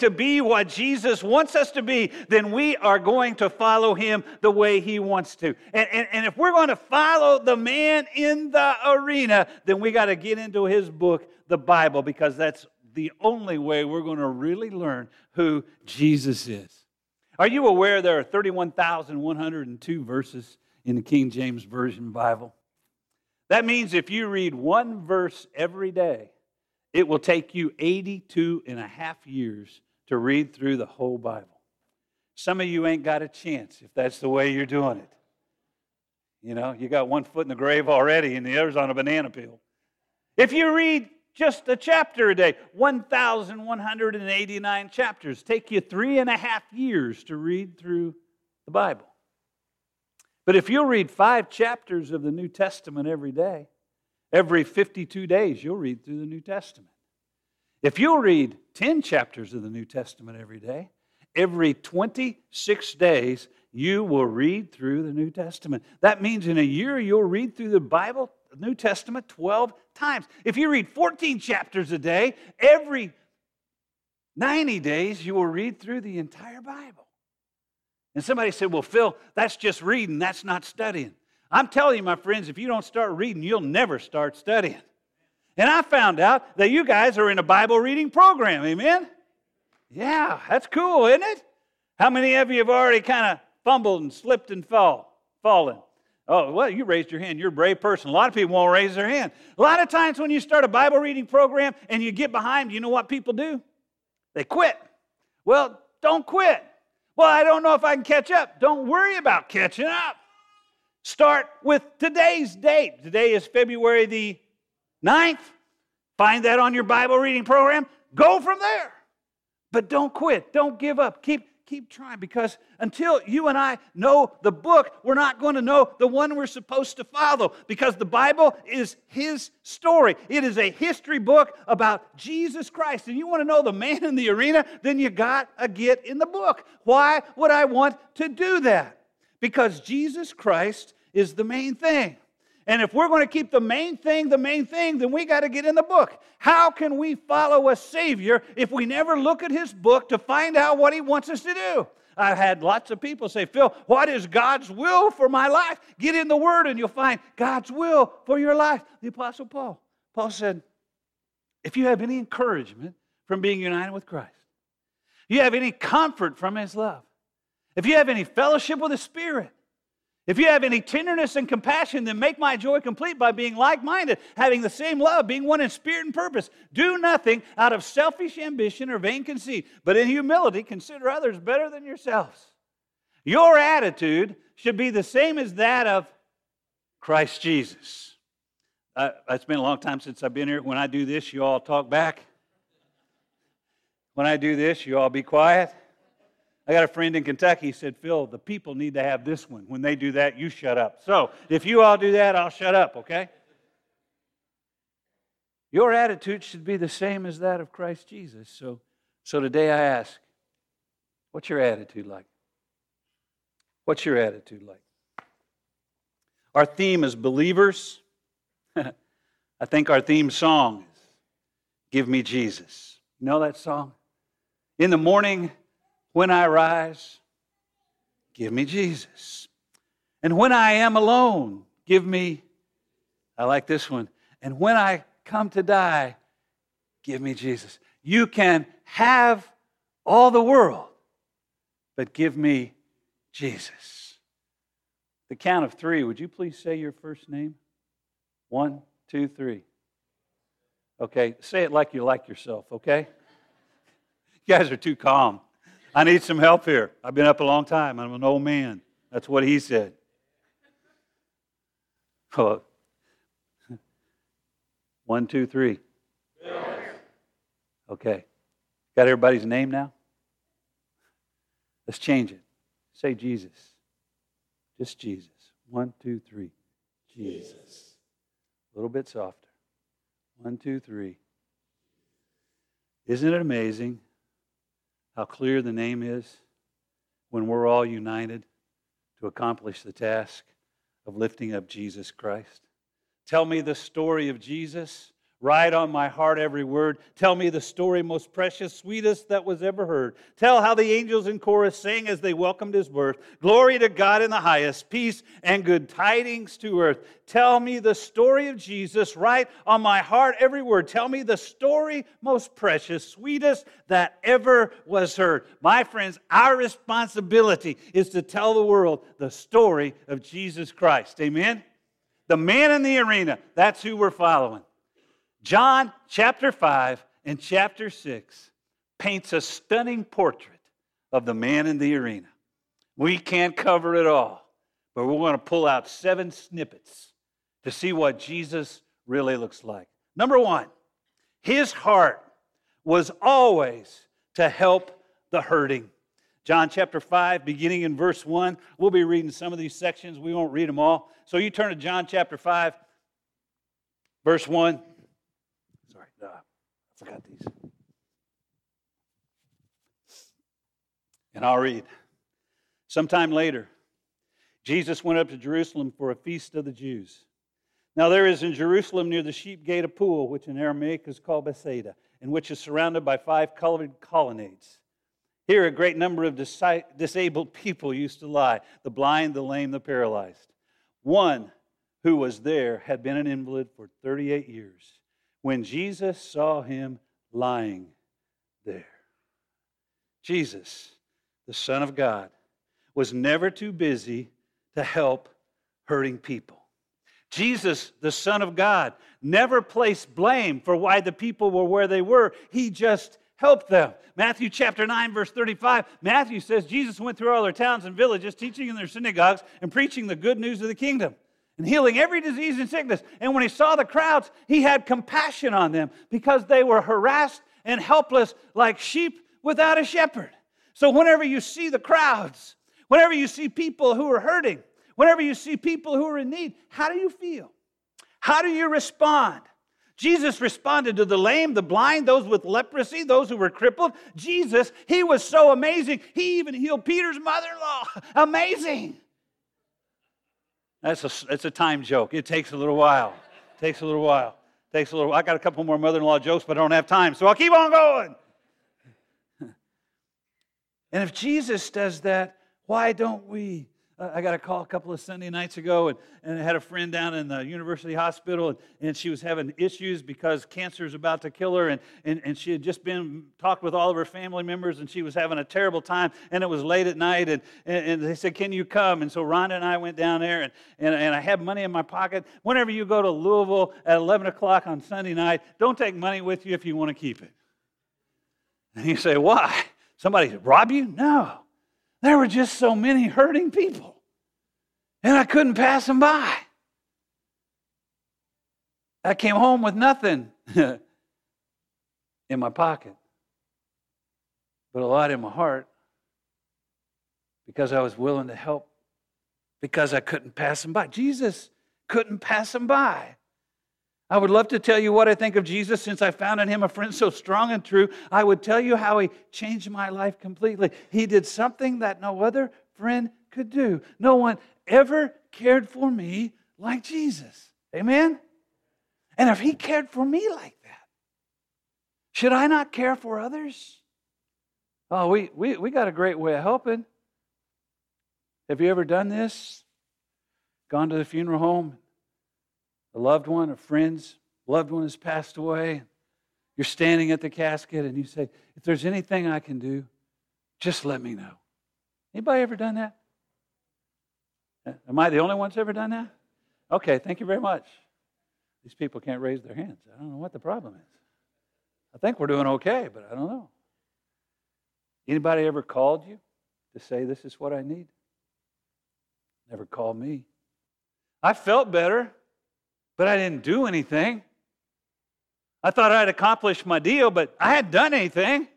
to be what Jesus wants us to be, then we are going to follow him the way he wants to. And, and, and if we're going to follow the man in the arena, then we got to get into his book, the Bible, because that's the only way we're going to really learn who Jesus is. Are you aware there are 31,102 verses in the King James Version Bible? That means if you read one verse every day, it will take you 82 and a half years to read through the whole Bible. Some of you ain't got a chance if that's the way you're doing it. You know, you got one foot in the grave already and the other's on a banana peel. If you read just a chapter a day, 1,189 chapters, take you three and a half years to read through the Bible. But if you'll read five chapters of the New Testament every day, every 52 days, you'll read through the New Testament. If you'll read 10 chapters of the New Testament every day, every 26 days, you will read through the New Testament. That means in a year, you'll read through the Bible, New Testament, 12 times. If you read 14 chapters a day, every 90 days, you will read through the entire Bible. And somebody said, Well, Phil, that's just reading, that's not studying. I'm telling you, my friends, if you don't start reading, you'll never start studying. And I found out that you guys are in a Bible reading program. Amen? Yeah, that's cool, isn't it? How many of you have already kind of fumbled and slipped and fall, fallen? Oh, well, you raised your hand. You're a brave person. A lot of people won't raise their hand. A lot of times when you start a Bible reading program and you get behind, you know what people do? They quit. Well, don't quit. Well, I don't know if I can catch up. Don't worry about catching up. Start with today's date. Today is February the 9th. Find that on your Bible reading program. Go from there. But don't quit. Don't give up. Keep, keep trying because until you and I know the book, we're not going to know the one we're supposed to follow because the Bible is his story. It is a history book about Jesus Christ. And you want to know the man in the arena? Then you got to get in the book. Why would I want to do that? Because Jesus Christ is the main thing. And if we're going to keep the main thing the main thing, then we got to get in the book. How can we follow a Savior if we never look at His book to find out what He wants us to do? I've had lots of people say, Phil, what is God's will for my life? Get in the Word and you'll find God's will for your life. The Apostle Paul. Paul said, if you have any encouragement from being united with Christ, you have any comfort from His love, if you have any fellowship with the Spirit, if you have any tenderness and compassion, then make my joy complete by being like minded, having the same love, being one in spirit and purpose. Do nothing out of selfish ambition or vain conceit, but in humility consider others better than yourselves. Your attitude should be the same as that of Christ Jesus. Uh, it's been a long time since I've been here. When I do this, you all talk back. When I do this, you all be quiet. I got a friend in Kentucky. Said, Phil, the people need to have this one. When they do that, you shut up. So if you all do that, I'll shut up, okay? Your attitude should be the same as that of Christ Jesus. So, so today I ask, what's your attitude like? What's your attitude like? Our theme is believers. I think our theme song is Give Me Jesus. You know that song? In the morning, when I rise, give me Jesus. And when I am alone, give me, I like this one. And when I come to die, give me Jesus. You can have all the world, but give me Jesus. The count of three, would you please say your first name? One, two, three. Okay, say it like you like yourself, okay? You guys are too calm. I need some help here. I've been up a long time. I'm an old man. That's what he said. Oh. One, two, three. Okay. Got everybody's name now? Let's change it. Say Jesus. Just Jesus. One, two, three. Jesus. A little bit softer. One, two, three. Isn't it amazing how clear the name is when we're all united to accomplish the task of lifting up Jesus Christ. Tell me the story of Jesus Write on my heart every word. Tell me the story most precious, sweetest that was ever heard. Tell how the angels in chorus sang as they welcomed his birth. Glory to God in the highest, peace and good tidings to earth. Tell me the story of Jesus. Write on my heart every word. Tell me the story most precious, sweetest that ever was heard. My friends, our responsibility is to tell the world the story of Jesus Christ. Amen? The man in the arena, that's who we're following. John chapter 5 and chapter 6 paints a stunning portrait of the man in the arena. We can't cover it all, but we're going to pull out seven snippets to see what Jesus really looks like. Number one, his heart was always to help the hurting. John chapter 5, beginning in verse 1. We'll be reading some of these sections. We won't read them all. So you turn to John chapter 5, verse 1. Forgot these. And I'll read. Sometime later, Jesus went up to Jerusalem for a feast of the Jews. Now there is in Jerusalem near the sheep gate a pool, which in Aramaic is called Bethesda, and which is surrounded by five colored colonnades. Here a great number of disabled people used to lie the blind, the lame, the paralyzed. One who was there had been an invalid for 38 years when Jesus saw him lying there. Jesus, the Son of God, was never too busy to help hurting people. Jesus, the Son of God, never placed blame for why the people were where they were. He just helped them. Matthew chapter 9, verse 35, Matthew says Jesus went through all their towns and villages, teaching in their synagogues and preaching the good news of the kingdom and healing every disease and sickness. And when he saw the crowds, he had compassion on them because they were harassed and helpless like sheep without a shepherd. So, whenever you see the crowds, whenever you see people who are hurting, whenever you see people who are in need, how do you feel? How do you respond? Jesus responded to the lame, the blind, those with leprosy, those who were crippled. Jesus, he was so amazing. He even healed Peter's mother in law. Amazing. That's a, that's a time joke. It takes a little while. It takes a little while. It takes a little I got a couple more mother-in-law jokes, but I don't have time. So I'll keep on going. And if Jesus does that, why don't we? Uh, I got a call a couple of Sunday nights ago, and, and I had a friend down in the university hospital, and, and she was having issues because cancer is about to kill her, and, and, and she had just been talked with all of her family members, and she was having a terrible time, and it was late at night, and, and, and they said, Can you come? And so Rhonda and I went down there, and, and, and I had money in my pocket. Whenever you go to Louisville at 11 o'clock on Sunday night, don't take money with you if you want to keep it. And you say, Why? Somebody rob you? No. There were just so many hurting people, and I couldn't pass them by. I came home with nothing in my pocket, but a lot in my heart because I was willing to help, because I couldn't pass them by. Jesus couldn't pass them by. I would love to tell you what I think of Jesus since I found in him a friend so strong and true. I would tell you how he changed my life completely. He did something that no other friend could do. No one ever cared for me like Jesus. Amen? And if he cared for me like that, should I not care for others? Oh, we, we, we got a great way of helping. Have you ever done this? Gone to the funeral home, a loved one, a friend's loved one has passed away. You're standing at the casket and you say, if there's anything I can do, just let me know. Anybody ever done that? Am I the only one that's ever done that? Okay, thank you very much. These people can't raise their hands. I don't know what the problem is. I think we're doing okay, but I don't know. Anybody ever called you to say, This is what I need? Never called me. I felt better but I didn't do anything. I thought I'd accomplished my deal, but I hadn't done anything.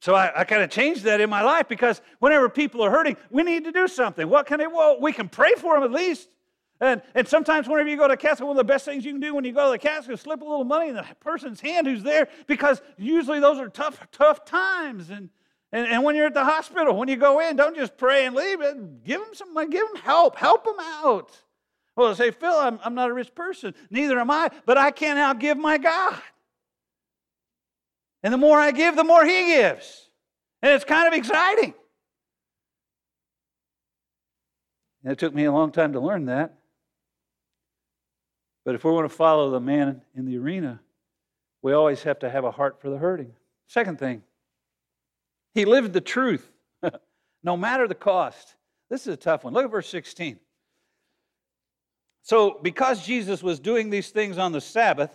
So I, I kind of changed that in my life because whenever people are hurting, we need to do something. What can they? Well, we can pray for them at least. And, and sometimes whenever you go to a casket, one of the best things you can do when you go to the casket is slip a little money in the person's hand who's there because usually those are tough, tough times. And, and, and when you're at the hospital, when you go in, don't just pray and leave. it. Give them some money, give them help, help them out. Well, say, Phil, I'm, I'm not a rich person. Neither am I, but I can't outgive my God. And the more I give, the more He gives. And it's kind of exciting. And it took me a long time to learn that. But if we want to follow the man in the arena, we always have to have a heart for the hurting. Second thing, he lived the truth, no matter the cost. This is a tough one. Look at verse 16. So, because Jesus was doing these things on the Sabbath,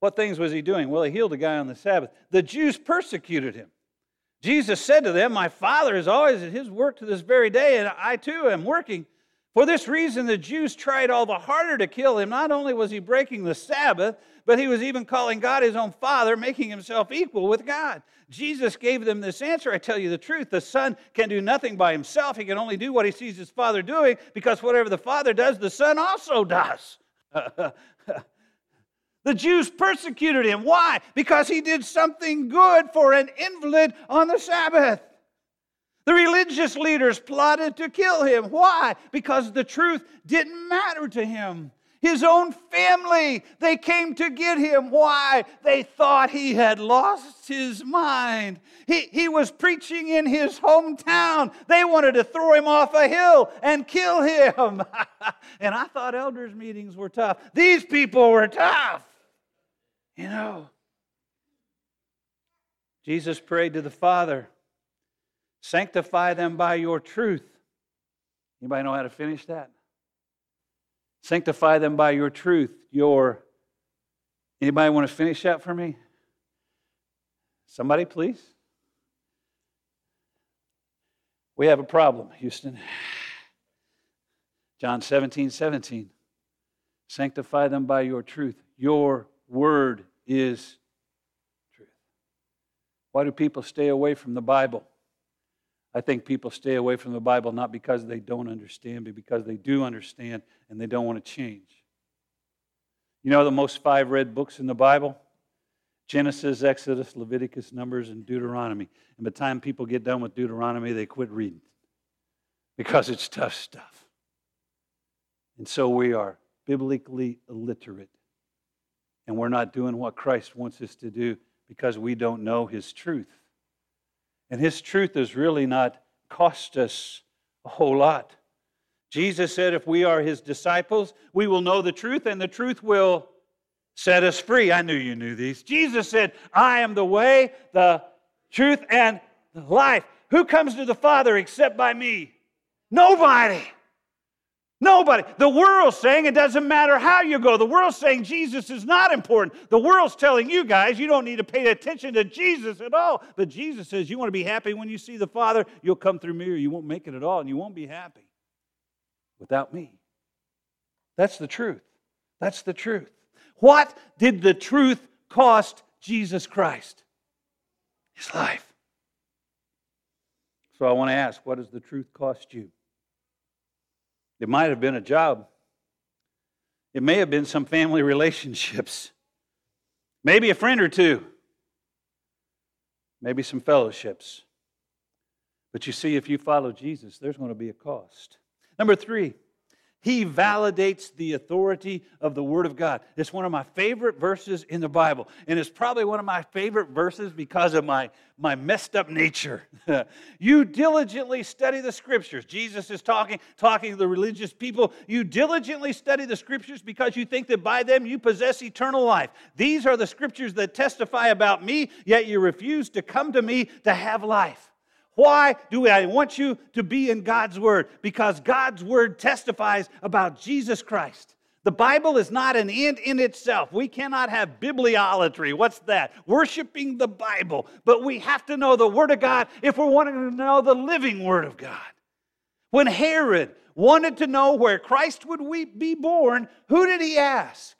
what things was he doing? Well, he healed a guy on the Sabbath. The Jews persecuted him. Jesus said to them, My Father is always at his work to this very day, and I too am working. For this reason, the Jews tried all the harder to kill him. Not only was he breaking the Sabbath, but he was even calling God his own Father, making himself equal with God. Jesus gave them this answer I tell you the truth. The Son can do nothing by himself, he can only do what he sees his Father doing, because whatever the Father does, the Son also does. the Jews persecuted him. Why? Because he did something good for an invalid on the Sabbath. The religious leaders plotted to kill him. Why? Because the truth didn't matter to him. His own family, they came to get him. Why? They thought he had lost his mind. He, he was preaching in his hometown. They wanted to throw him off a hill and kill him. and I thought elders' meetings were tough. These people were tough. You know, Jesus prayed to the Father Sanctify them by your truth. Anybody know how to finish that? Sanctify them by your truth. Your anybody want to finish that for me? Somebody, please. We have a problem, Houston. John 17, 17. Sanctify them by your truth. Your word is truth. Why do people stay away from the Bible? I think people stay away from the Bible not because they don't understand, but because they do understand and they don't want to change. You know the most five read books in the Bible? Genesis, Exodus, Leviticus, Numbers, and Deuteronomy. And by the time people get done with Deuteronomy, they quit reading because it's tough stuff. And so we are biblically illiterate. And we're not doing what Christ wants us to do because we don't know his truth. And his truth has really not cost us a whole lot. Jesus said, if we are his disciples, we will know the truth, and the truth will set us free. I knew you knew these. Jesus said, I am the way, the truth, and the life. Who comes to the Father except by me? Nobody. Nobody. The world's saying it doesn't matter how you go. The world's saying Jesus is not important. The world's telling you guys you don't need to pay attention to Jesus at all. But Jesus says you want to be happy when you see the Father, you'll come through me or you won't make it at all and you won't be happy without me. That's the truth. That's the truth. What did the truth cost Jesus Christ? His life. So I want to ask what does the truth cost you? It might have been a job. It may have been some family relationships. Maybe a friend or two. Maybe some fellowships. But you see, if you follow Jesus, there's going to be a cost. Number three, he validates the authority of the Word of God. It's one of my favorite verses in the Bible. And it's probably one of my favorite verses because of my, my messed up nature. you diligently study the Scriptures. Jesus is talking, talking to the religious people. You diligently study the Scriptures because you think that by them you possess eternal life. These are the Scriptures that testify about me, yet you refuse to come to me to have life. Why do I want you to be in God's Word? Because God's Word testifies about Jesus Christ. The Bible is not an end in itself. We cannot have bibliolatry. What's that? Worshiping the Bible. But we have to know the Word of God if we're wanting to know the living Word of God. When Herod wanted to know where Christ would be born, who did he ask?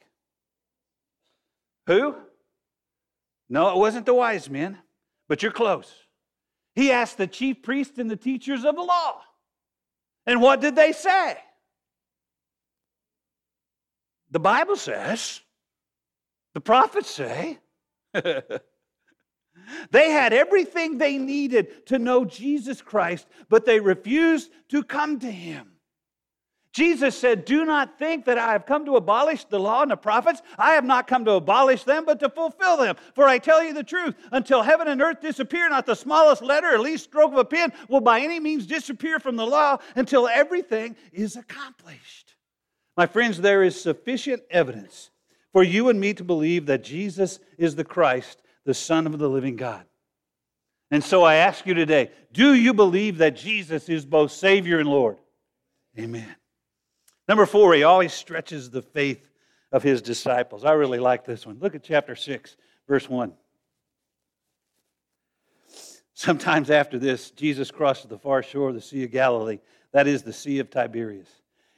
Who? No, it wasn't the wise men, but you're close. He asked the chief priests and the teachers of the law. And what did they say? The Bible says, the prophets say, they had everything they needed to know Jesus Christ, but they refused to come to him. Jesus said, Do not think that I have come to abolish the law and the prophets. I have not come to abolish them, but to fulfill them. For I tell you the truth, until heaven and earth disappear, not the smallest letter or least stroke of a pen will by any means disappear from the law until everything is accomplished. My friends, there is sufficient evidence for you and me to believe that Jesus is the Christ, the Son of the living God. And so I ask you today do you believe that Jesus is both Savior and Lord? Amen. Number four, he always stretches the faith of his disciples. I really like this one. Look at chapter 6, verse 1. Sometimes after this, Jesus crosses the far shore of the Sea of Galilee, that is the Sea of Tiberias.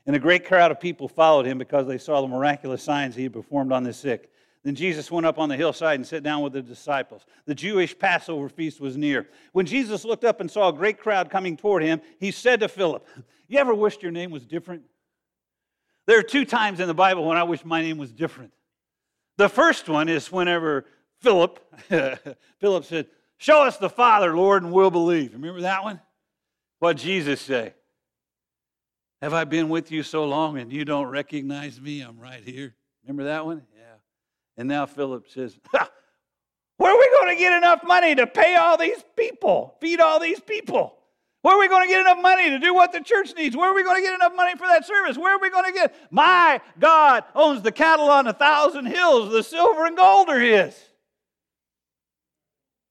And a great crowd of people followed him because they saw the miraculous signs he had performed on the sick. Then Jesus went up on the hillside and sat down with the disciples. The Jewish Passover feast was near. When Jesus looked up and saw a great crowd coming toward him, he said to Philip, You ever wished your name was different? There are two times in the Bible when I wish my name was different. The first one is whenever Philip, Philip said, Show us the Father, Lord, and we'll believe. Remember that one? What Jesus say? Have I been with you so long and you don't recognize me? I'm right here. Remember that one? Yeah. And now Philip says, Where are we going to get enough money to pay all these people, feed all these people? Where are we going to get enough money to do what the church needs? Where are we going to get enough money for that service? Where are we going to get? My God owns the cattle on a thousand hills. The silver and gold are His.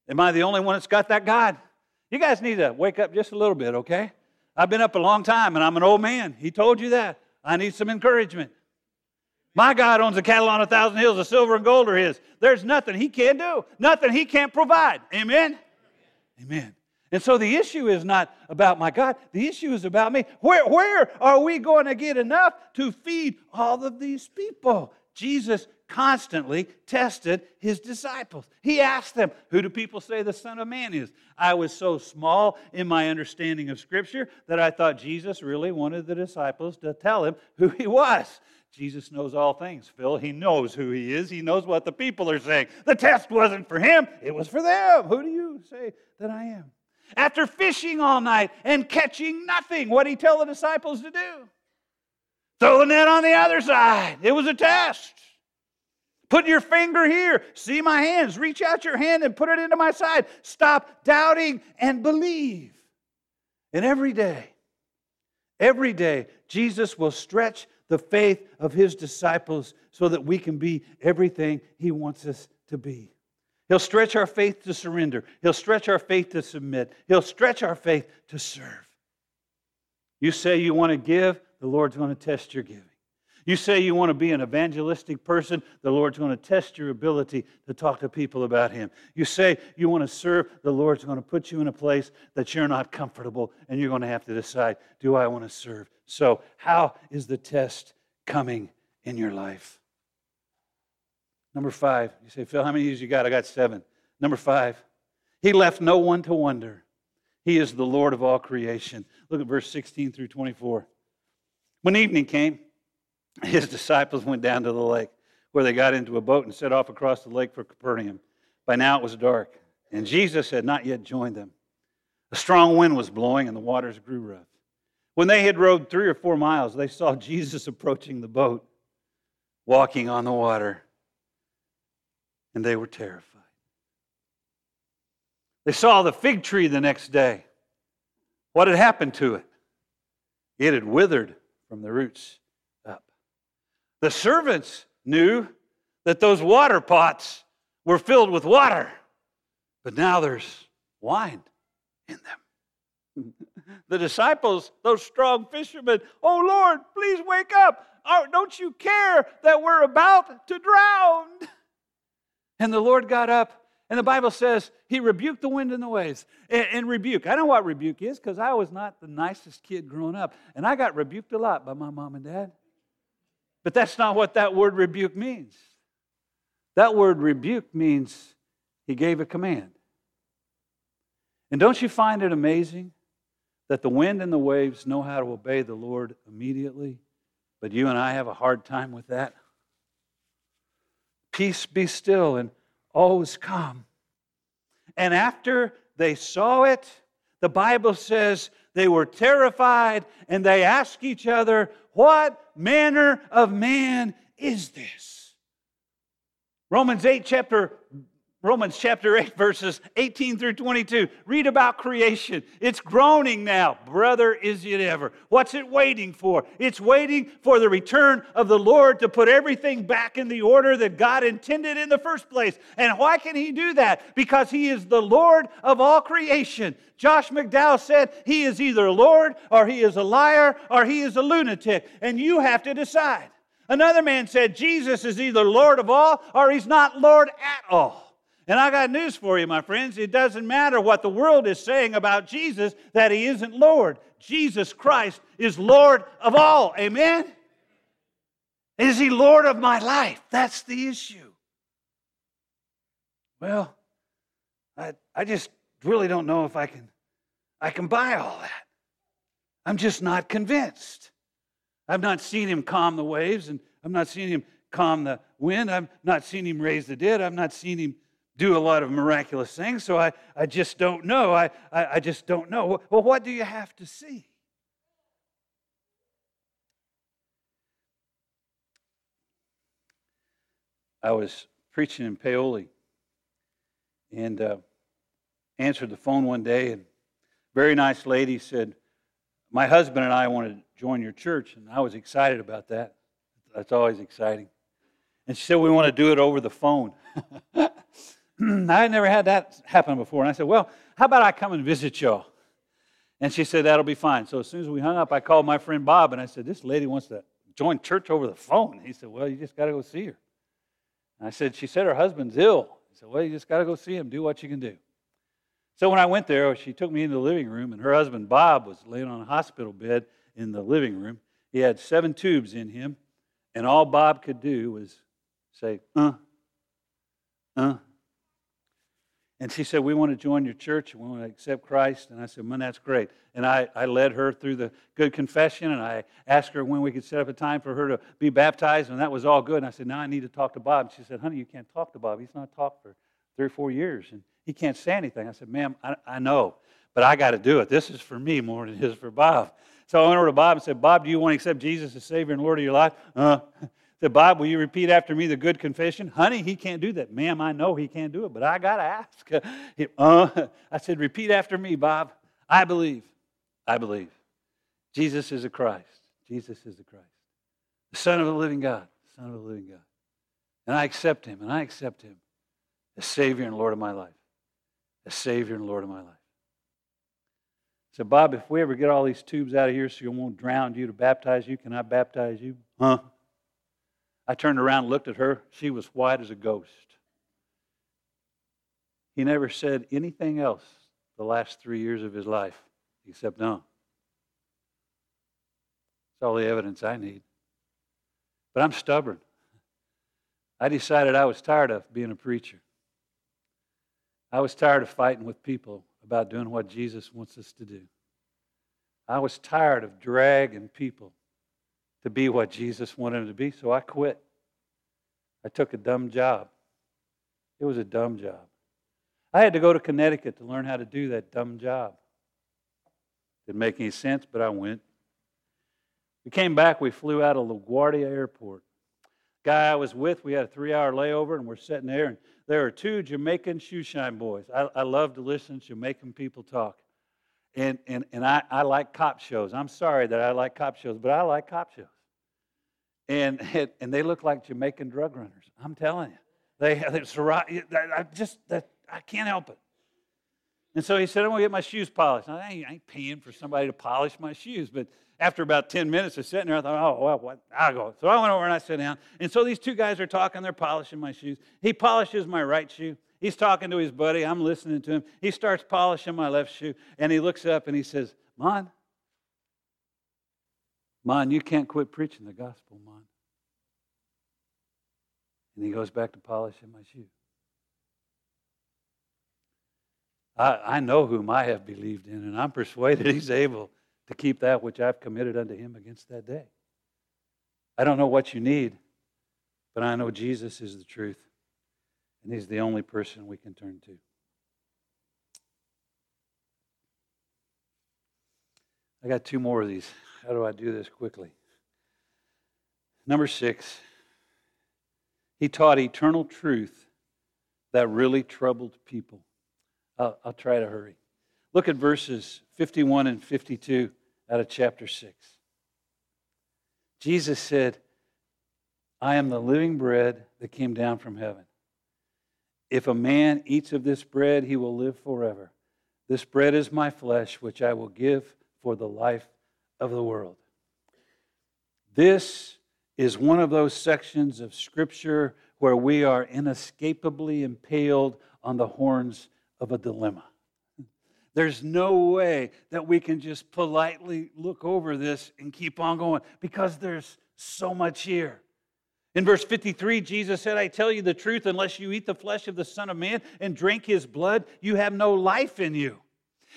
Am I the only one that's got that God? You guys need to wake up just a little bit, okay? I've been up a long time and I'm an old man. He told you that. I need some encouragement. My God owns the cattle on a thousand hills. The silver and gold are His. There's nothing He can't do, nothing He can't provide. Amen? Amen. And so the issue is not about my God, the issue is about me. Where, where are we going to get enough to feed all of these people? Jesus constantly tested his disciples. He asked them, Who do people say the Son of Man is? I was so small in my understanding of Scripture that I thought Jesus really wanted the disciples to tell him who he was. Jesus knows all things, Phil. He knows who he is. He knows what the people are saying. The test wasn't for him, it was for them. Who do you say that I am? After fishing all night and catching nothing, what did he tell the disciples to do? Throw the net on the other side. It was a test. Put your finger here. See my hands. Reach out your hand and put it into my side. Stop doubting and believe. And every day, every day, Jesus will stretch the faith of his disciples so that we can be everything he wants us to be. He'll stretch our faith to surrender. He'll stretch our faith to submit. He'll stretch our faith to serve. You say you want to give, the Lord's going to test your giving. You say you want to be an evangelistic person, the Lord's going to test your ability to talk to people about Him. You say you want to serve, the Lord's going to put you in a place that you're not comfortable and you're going to have to decide do I want to serve? So, how is the test coming in your life? Number five, you say, Phil, how many years you got? I got seven. Number five, he left no one to wonder. He is the Lord of all creation. Look at verse 16 through 24. When evening came, his disciples went down to the lake, where they got into a boat and set off across the lake for Capernaum. By now it was dark, and Jesus had not yet joined them. A strong wind was blowing, and the waters grew rough. When they had rowed three or four miles, they saw Jesus approaching the boat, walking on the water and they were terrified. They saw the fig tree the next day. What had happened to it? It had withered from the roots up. The servants knew that those water pots were filled with water, but now there's wine in them. the disciples, those strong fishermen, oh Lord, please wake up. Don't you care that we're about to drown? And the Lord got up, and the Bible says he rebuked the wind and the waves. And, and rebuke, I know what rebuke is because I was not the nicest kid growing up, and I got rebuked a lot by my mom and dad. But that's not what that word rebuke means. That word rebuke means he gave a command. And don't you find it amazing that the wind and the waves know how to obey the Lord immediately, but you and I have a hard time with that? Peace be still, and all was calm. And after they saw it, The Bible says they were terrified and they asked each other, What manner of man is this? Romans 8, chapter Romans chapter 8, verses 18 through 22. Read about creation. It's groaning now. Brother, is it ever? What's it waiting for? It's waiting for the return of the Lord to put everything back in the order that God intended in the first place. And why can He do that? Because He is the Lord of all creation. Josh McDowell said He is either Lord or He is a liar or He is a lunatic. And you have to decide. Another man said Jesus is either Lord of all or He's not Lord at all. And I got news for you, my friends. It doesn't matter what the world is saying about Jesus, that he isn't Lord. Jesus Christ is Lord of all. Amen? Is he Lord of my life? That's the issue. Well, I, I just really don't know if I can, I can buy all that. I'm just not convinced. I've not seen him calm the waves, and I've not seen him calm the wind. I've not seen him raise the dead. I've not seen him do a lot of miraculous things, so I, I just don't know. I, I, I just don't know. Well, what do you have to see? I was preaching in Paoli and uh, answered the phone one day, and very nice lady said, My husband and I wanted to join your church, and I was excited about that. That's always exciting. And she said, We want to do it over the phone. I never had that happen before. And I said, Well, how about I come and visit y'all? And she said, That'll be fine. So as soon as we hung up, I called my friend Bob and I said, This lady wants to join church over the phone. He said, Well, you just got to go see her. And I said, She said her husband's ill. He said, Well, you just got to go see him, do what you can do. So when I went there, she took me into the living room, and her husband Bob was laying on a hospital bed in the living room. He had seven tubes in him, and all Bob could do was say, uh, uh, and she said, We want to join your church. And we want to accept Christ. And I said, Man, that's great. And I, I led her through the good confession and I asked her when we could set up a time for her to be baptized. And that was all good. And I said, Now I need to talk to Bob. And she said, Honey, you can't talk to Bob. He's not talked for three or four years and he can't say anything. I said, Ma'am, I, I know, but I got to do it. This is for me more than it is for Bob. So I went over to Bob and said, Bob, do you want to accept Jesus as Savior and Lord of your life? Uh, said, Bob, will you repeat after me the good confession? Honey, he can't do that. Ma'am, I know he can't do it, but I got to ask. uh, I said, repeat after me, Bob. I believe. I believe. Jesus is a Christ. Jesus is the Christ. The Son of the living God. The Son of the living God. And I accept him, and I accept him as Savior and Lord of my life. As Savior and Lord of my life. Said, Bob, if we ever get all these tubes out of here so you won't drown you to baptize you, can I baptize you? Huh? I turned around and looked at her. She was white as a ghost. He never said anything else the last three years of his life except no. That's all the evidence I need. But I'm stubborn. I decided I was tired of being a preacher. I was tired of fighting with people about doing what Jesus wants us to do. I was tired of dragging people to be what Jesus wanted him to be, so I quit. I took a dumb job. It was a dumb job. I had to go to Connecticut to learn how to do that dumb job. Didn't make any sense, but I went. We came back, we flew out of LaGuardia Airport. Guy I was with, we had a three hour layover, and we're sitting there, and there are two Jamaican shoeshine boys. I, I love to listen to Jamaican people talk. And, and, and I, I like cop shows. I'm sorry that I like cop shows, but I like cop shows and and they look like Jamaican drug runners. I'm telling you, they it's I just I can't help it. And so he said, "I'm gonna get my shoes polished." I ain't, I ain't paying for somebody to polish my shoes, but after about 10 minutes of sitting there, I thought, oh, well, what? I'll go. So I went over and I sat down. And so these two guys are talking. They're polishing my shoes. He polishes my right shoe. He's talking to his buddy. I'm listening to him. He starts polishing my left shoe. And he looks up and he says, Mon, Mon, you can't quit preaching the gospel, Mon. And he goes back to polishing my shoe. I, I know whom I have believed in, and I'm persuaded he's able to keep that which I've committed unto him against that day. I don't know what you need, but I know Jesus is the truth, and he's the only person we can turn to. I got two more of these. How do I do this quickly? Number six, he taught eternal truth that really troubled people. I'll, I'll try to hurry. Look at verses 51 and 52 out of chapter 6. Jesus said, I am the living bread that came down from heaven. If a man eats of this bread, he will live forever. This bread is my flesh, which I will give for the life of the world. This is one of those sections of Scripture where we are inescapably impaled on the horns of a dilemma. There's no way that we can just politely look over this and keep on going because there's so much here. In verse 53, Jesus said, I tell you the truth, unless you eat the flesh of the Son of Man and drink his blood, you have no life in you.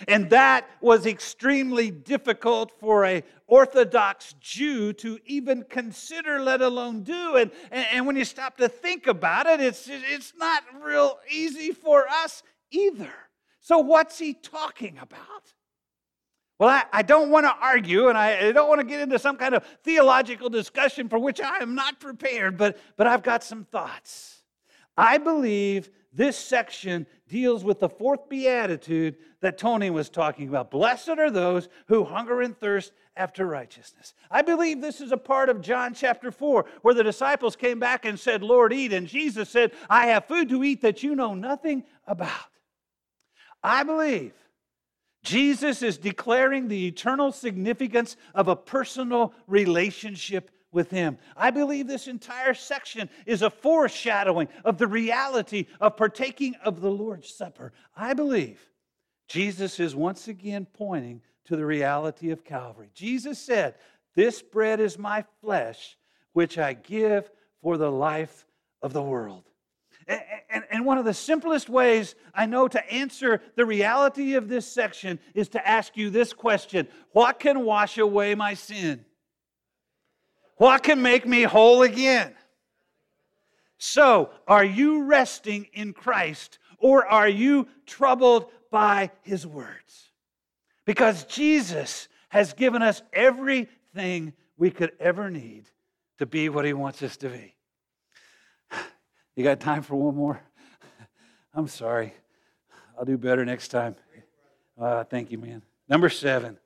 And that was extremely difficult for a Orthodox Jew to even consider, let alone do. And, and when you stop to think about it, it's, it's not real easy for us either. So, what's he talking about? Well, I, I don't want to argue and I, I don't want to get into some kind of theological discussion for which I am not prepared, but, but I've got some thoughts. I believe this section deals with the fourth beatitude that Tony was talking about. Blessed are those who hunger and thirst after righteousness. I believe this is a part of John chapter 4, where the disciples came back and said, Lord, eat. And Jesus said, I have food to eat that you know nothing about. I believe Jesus is declaring the eternal significance of a personal relationship with Him. I believe this entire section is a foreshadowing of the reality of partaking of the Lord's Supper. I believe Jesus is once again pointing to the reality of Calvary. Jesus said, This bread is my flesh, which I give for the life of the world. And, and, one of the simplest ways I know to answer the reality of this section is to ask you this question What can wash away my sin? What can make me whole again? So, are you resting in Christ or are you troubled by his words? Because Jesus has given us everything we could ever need to be what he wants us to be. You got time for one more? I'm sorry. I'll do better next time. Uh, thank you, man. Number seven.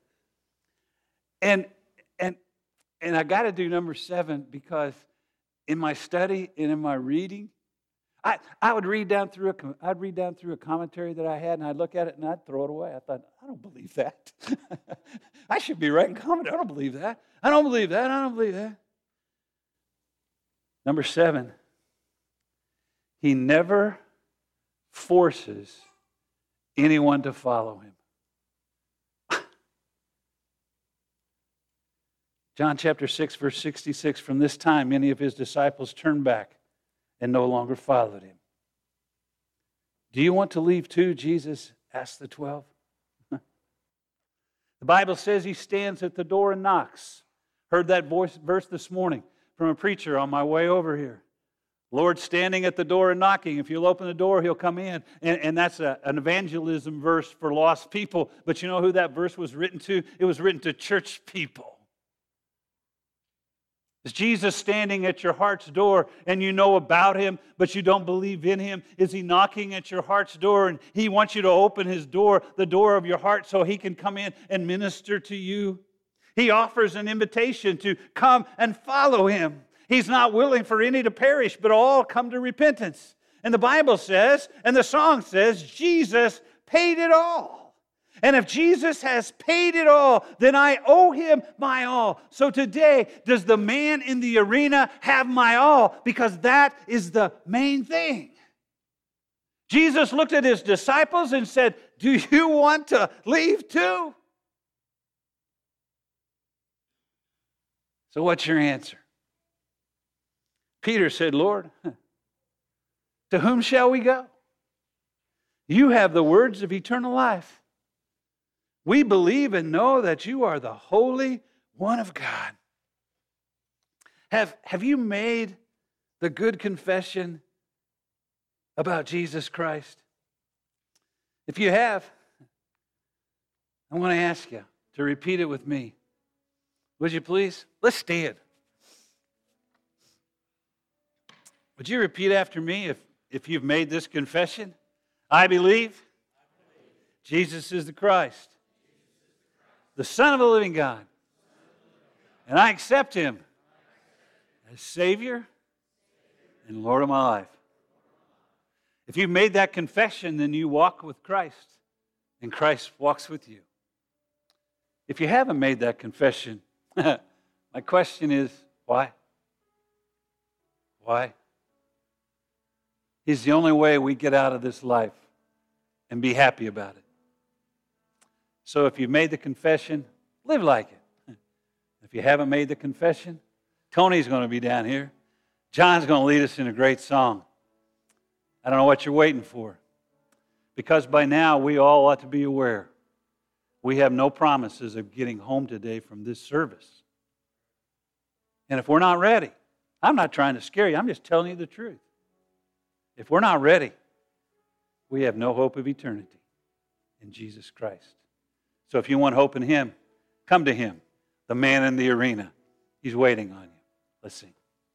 And and and I got to do number seven because in my study and in my reading, I, I would read down through a I'd read down through a commentary that I had and I'd look at it and I'd throw it away. I thought, I don't believe that. I should be writing commentary. I don't believe that. I don't believe that. I don't believe that. Number seven. He never forces anyone to follow him. John chapter 6, verse 66 From this time, many of his disciples turned back and no longer followed him. Do you want to leave too? Jesus asked the 12. the Bible says he stands at the door and knocks. Heard that voice, verse this morning from a preacher on my way over here. Lord standing at the door and knocking. If you'll open the door, he'll come in. And, and that's a, an evangelism verse for lost people. But you know who that verse was written to? It was written to church people. Is Jesus standing at your heart's door and you know about him, but you don't believe in him? Is he knocking at your heart's door and he wants you to open his door, the door of your heart, so he can come in and minister to you? He offers an invitation to come and follow him. He's not willing for any to perish, but all come to repentance. And the Bible says, and the song says, Jesus paid it all. And if Jesus has paid it all, then I owe him my all. So today, does the man in the arena have my all? Because that is the main thing. Jesus looked at his disciples and said, Do you want to leave too? So, what's your answer? Peter said, Lord, to whom shall we go? You have the words of eternal life. We believe and know that you are the Holy One of God. Have, have you made the good confession about Jesus Christ? If you have, I want to ask you to repeat it with me. Would you please? Let's stand. Would you repeat after me if, if you've made this confession? I believe Jesus is the Christ, the Son of the living God, and I accept him as Savior and Lord of my life. If you've made that confession, then you walk with Christ, and Christ walks with you. If you haven't made that confession, my question is why? Why? He's the only way we get out of this life and be happy about it. So if you've made the confession, live like it. If you haven't made the confession, Tony's going to be down here. John's going to lead us in a great song. I don't know what you're waiting for. Because by now we all ought to be aware we have no promises of getting home today from this service. And if we're not ready, I'm not trying to scare you, I'm just telling you the truth. If we're not ready, we have no hope of eternity in Jesus Christ. So if you want hope in Him, come to Him, the man in the arena. He's waiting on you. Let's sing.